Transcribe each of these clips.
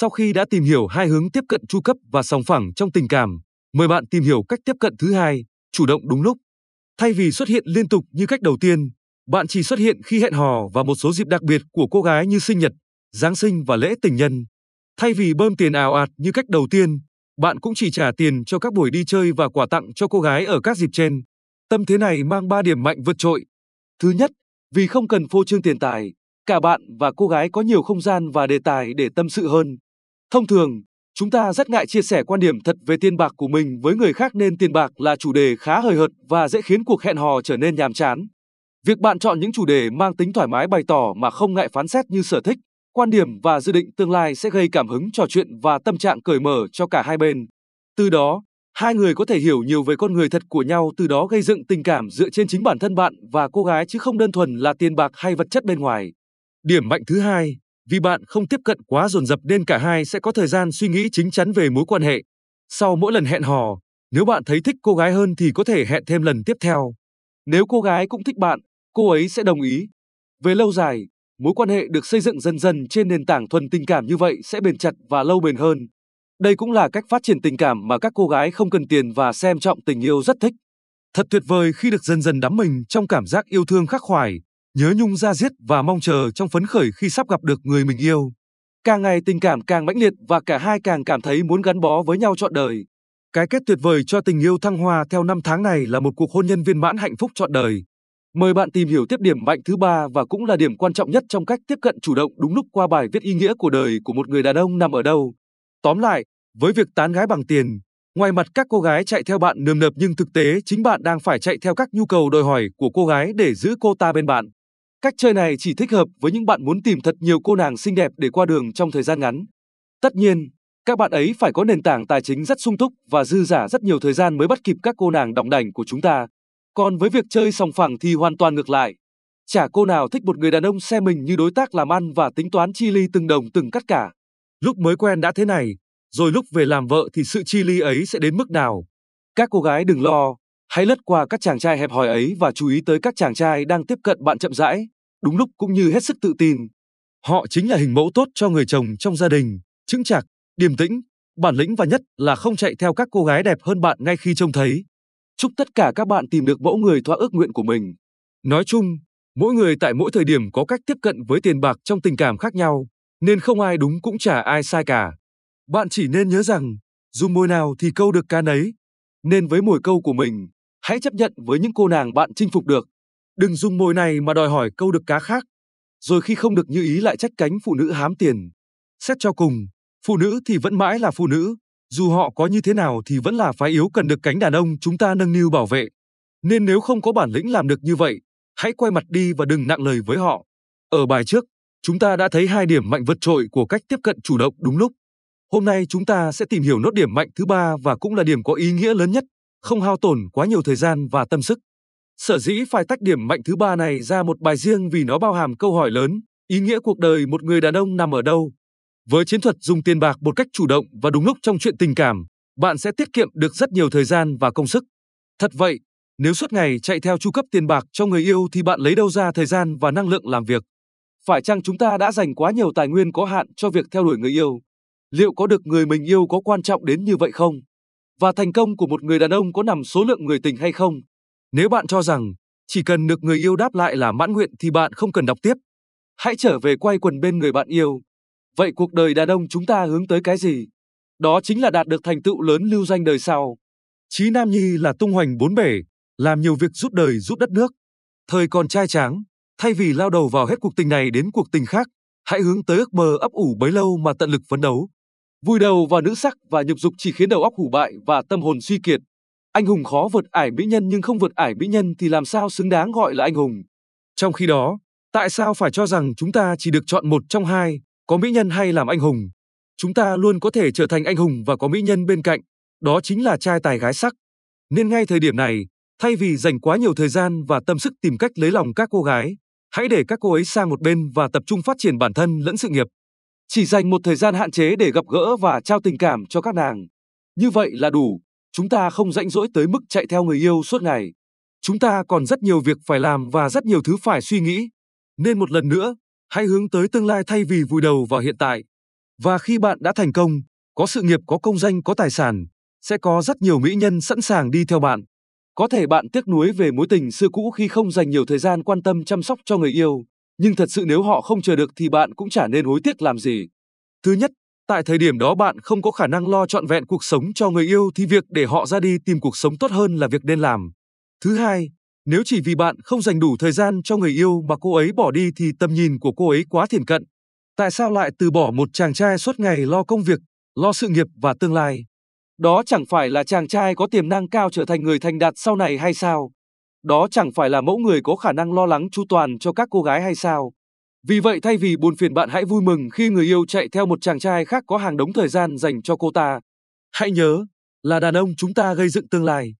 Sau khi đã tìm hiểu hai hướng tiếp cận chu cấp và sòng phẳng trong tình cảm, mời bạn tìm hiểu cách tiếp cận thứ hai, chủ động đúng lúc. Thay vì xuất hiện liên tục như cách đầu tiên, bạn chỉ xuất hiện khi hẹn hò và một số dịp đặc biệt của cô gái như sinh nhật, Giáng sinh và lễ tình nhân. Thay vì bơm tiền ảo ạt như cách đầu tiên, bạn cũng chỉ trả tiền cho các buổi đi chơi và quà tặng cho cô gái ở các dịp trên. Tâm thế này mang 3 điểm mạnh vượt trội. Thứ nhất, vì không cần phô trương tiền tài, cả bạn và cô gái có nhiều không gian và đề tài để tâm sự hơn. Thông thường, chúng ta rất ngại chia sẻ quan điểm thật về tiền bạc của mình với người khác nên tiền bạc là chủ đề khá hời hợt và dễ khiến cuộc hẹn hò trở nên nhàm chán. Việc bạn chọn những chủ đề mang tính thoải mái bày tỏ mà không ngại phán xét như sở thích, quan điểm và dự định tương lai sẽ gây cảm hứng trò chuyện và tâm trạng cởi mở cho cả hai bên. Từ đó, hai người có thể hiểu nhiều về con người thật của nhau từ đó gây dựng tình cảm dựa trên chính bản thân bạn và cô gái chứ không đơn thuần là tiền bạc hay vật chất bên ngoài. Điểm mạnh thứ hai, vì bạn không tiếp cận quá dồn dập nên cả hai sẽ có thời gian suy nghĩ chính chắn về mối quan hệ. Sau mỗi lần hẹn hò, nếu bạn thấy thích cô gái hơn thì có thể hẹn thêm lần tiếp theo. Nếu cô gái cũng thích bạn, cô ấy sẽ đồng ý. Về lâu dài, mối quan hệ được xây dựng dần dần trên nền tảng thuần tình cảm như vậy sẽ bền chặt và lâu bền hơn. Đây cũng là cách phát triển tình cảm mà các cô gái không cần tiền và xem trọng tình yêu rất thích. Thật tuyệt vời khi được dần dần đắm mình trong cảm giác yêu thương khắc khoải, nhớ nhung ra giết và mong chờ trong phấn khởi khi sắp gặp được người mình yêu. Càng ngày tình cảm càng mãnh liệt và cả hai càng cảm thấy muốn gắn bó với nhau trọn đời. Cái kết tuyệt vời cho tình yêu thăng hoa theo năm tháng này là một cuộc hôn nhân viên mãn hạnh phúc trọn đời. Mời bạn tìm hiểu tiếp điểm mạnh thứ ba và cũng là điểm quan trọng nhất trong cách tiếp cận chủ động đúng lúc qua bài viết ý nghĩa của đời của một người đàn ông nằm ở đâu. Tóm lại, với việc tán gái bằng tiền, ngoài mặt các cô gái chạy theo bạn nườm nượp nhưng thực tế chính bạn đang phải chạy theo các nhu cầu đòi hỏi của cô gái để giữ cô ta bên bạn. Cách chơi này chỉ thích hợp với những bạn muốn tìm thật nhiều cô nàng xinh đẹp để qua đường trong thời gian ngắn. Tất nhiên, các bạn ấy phải có nền tảng tài chính rất sung túc và dư giả rất nhiều thời gian mới bắt kịp các cô nàng đỏng đảnh của chúng ta. Còn với việc chơi sòng phẳng thì hoàn toàn ngược lại. Chả cô nào thích một người đàn ông xem mình như đối tác làm ăn và tính toán chi ly từng đồng từng cắt cả. Lúc mới quen đã thế này, rồi lúc về làm vợ thì sự chi ly ấy sẽ đến mức nào? Các cô gái đừng lo, hãy lướt qua các chàng trai hẹp hòi ấy và chú ý tới các chàng trai đang tiếp cận bạn chậm rãi, đúng lúc cũng như hết sức tự tin. Họ chính là hình mẫu tốt cho người chồng trong gia đình, chững chạc, điềm tĩnh, bản lĩnh và nhất là không chạy theo các cô gái đẹp hơn bạn ngay khi trông thấy. Chúc tất cả các bạn tìm được mẫu người thỏa ước nguyện của mình. Nói chung, mỗi người tại mỗi thời điểm có cách tiếp cận với tiền bạc trong tình cảm khác nhau, nên không ai đúng cũng chả ai sai cả. Bạn chỉ nên nhớ rằng, dù môi nào thì câu được cá nấy. Nên với mùi câu của mình, hãy chấp nhận với những cô nàng bạn chinh phục được. Đừng dùng mồi này mà đòi hỏi câu được cá khác. Rồi khi không được như ý lại trách cánh phụ nữ hám tiền. Xét cho cùng, phụ nữ thì vẫn mãi là phụ nữ, dù họ có như thế nào thì vẫn là phái yếu cần được cánh đàn ông chúng ta nâng niu bảo vệ. Nên nếu không có bản lĩnh làm được như vậy, hãy quay mặt đi và đừng nặng lời với họ. Ở bài trước, chúng ta đã thấy hai điểm mạnh vượt trội của cách tiếp cận chủ động đúng lúc. Hôm nay chúng ta sẽ tìm hiểu nốt điểm mạnh thứ ba và cũng là điểm có ý nghĩa lớn nhất, không hao tổn quá nhiều thời gian và tâm sức. Sở dĩ phải tách điểm mạnh thứ ba này ra một bài riêng vì nó bao hàm câu hỏi lớn, ý nghĩa cuộc đời một người đàn ông nằm ở đâu. Với chiến thuật dùng tiền bạc một cách chủ động và đúng lúc trong chuyện tình cảm, bạn sẽ tiết kiệm được rất nhiều thời gian và công sức. Thật vậy, nếu suốt ngày chạy theo chu cấp tiền bạc cho người yêu thì bạn lấy đâu ra thời gian và năng lượng làm việc? Phải chăng chúng ta đã dành quá nhiều tài nguyên có hạn cho việc theo đuổi người yêu? Liệu có được người mình yêu có quan trọng đến như vậy không? Và thành công của một người đàn ông có nằm số lượng người tình hay không? Nếu bạn cho rằng chỉ cần được người yêu đáp lại là mãn nguyện thì bạn không cần đọc tiếp. Hãy trở về quay quần bên người bạn yêu. Vậy cuộc đời đàn ông chúng ta hướng tới cái gì? Đó chính là đạt được thành tựu lớn lưu danh đời sau. Chí Nam Nhi là tung hoành bốn bể, làm nhiều việc giúp đời giúp đất nước. Thời còn trai tráng, thay vì lao đầu vào hết cuộc tình này đến cuộc tình khác, hãy hướng tới ước mơ ấp ủ bấy lâu mà tận lực phấn đấu. Vùi đầu vào nữ sắc và nhục dục chỉ khiến đầu óc hủ bại và tâm hồn suy kiệt. Anh hùng khó vượt ải mỹ nhân nhưng không vượt ải mỹ nhân thì làm sao xứng đáng gọi là anh hùng. Trong khi đó, tại sao phải cho rằng chúng ta chỉ được chọn một trong hai, có mỹ nhân hay làm anh hùng? Chúng ta luôn có thể trở thành anh hùng và có mỹ nhân bên cạnh, đó chính là trai tài gái sắc. Nên ngay thời điểm này, thay vì dành quá nhiều thời gian và tâm sức tìm cách lấy lòng các cô gái, hãy để các cô ấy sang một bên và tập trung phát triển bản thân lẫn sự nghiệp. Chỉ dành một thời gian hạn chế để gặp gỡ và trao tình cảm cho các nàng. Như vậy là đủ, chúng ta không rãnh rỗi tới mức chạy theo người yêu suốt ngày. Chúng ta còn rất nhiều việc phải làm và rất nhiều thứ phải suy nghĩ. Nên một lần nữa, hãy hướng tới tương lai thay vì vùi đầu vào hiện tại. Và khi bạn đã thành công, có sự nghiệp, có công danh, có tài sản, sẽ có rất nhiều mỹ nhân sẵn sàng đi theo bạn. Có thể bạn tiếc nuối về mối tình xưa cũ khi không dành nhiều thời gian quan tâm chăm sóc cho người yêu, nhưng thật sự nếu họ không chờ được thì bạn cũng chả nên hối tiếc làm gì. Thứ nhất, tại thời điểm đó bạn không có khả năng lo trọn vẹn cuộc sống cho người yêu thì việc để họ ra đi tìm cuộc sống tốt hơn là việc nên làm. Thứ hai, nếu chỉ vì bạn không dành đủ thời gian cho người yêu mà cô ấy bỏ đi thì tầm nhìn của cô ấy quá thiển cận. Tại sao lại từ bỏ một chàng trai suốt ngày lo công việc, lo sự nghiệp và tương lai? Đó chẳng phải là chàng trai có tiềm năng cao trở thành người thành đạt sau này hay sao? Đó chẳng phải là mẫu người có khả năng lo lắng chu toàn cho các cô gái hay sao? Vì vậy thay vì buồn phiền bạn hãy vui mừng khi người yêu chạy theo một chàng trai khác có hàng đống thời gian dành cho cô ta. Hãy nhớ, là đàn ông chúng ta gây dựng tương lai.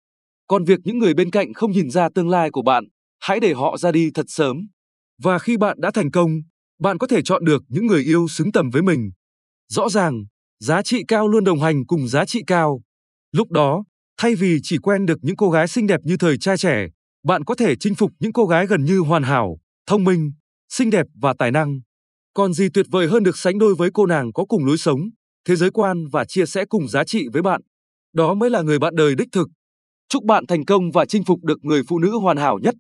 Còn việc những người bên cạnh không nhìn ra tương lai của bạn, hãy để họ ra đi thật sớm. Và khi bạn đã thành công, bạn có thể chọn được những người yêu xứng tầm với mình. Rõ ràng, giá trị cao luôn đồng hành cùng giá trị cao. Lúc đó, thay vì chỉ quen được những cô gái xinh đẹp như thời trai trẻ, bạn có thể chinh phục những cô gái gần như hoàn hảo, thông minh, xinh đẹp và tài năng. Còn gì tuyệt vời hơn được sánh đôi với cô nàng có cùng lối sống, thế giới quan và chia sẻ cùng giá trị với bạn. Đó mới là người bạn đời đích thực. Chúc bạn thành công và chinh phục được người phụ nữ hoàn hảo nhất.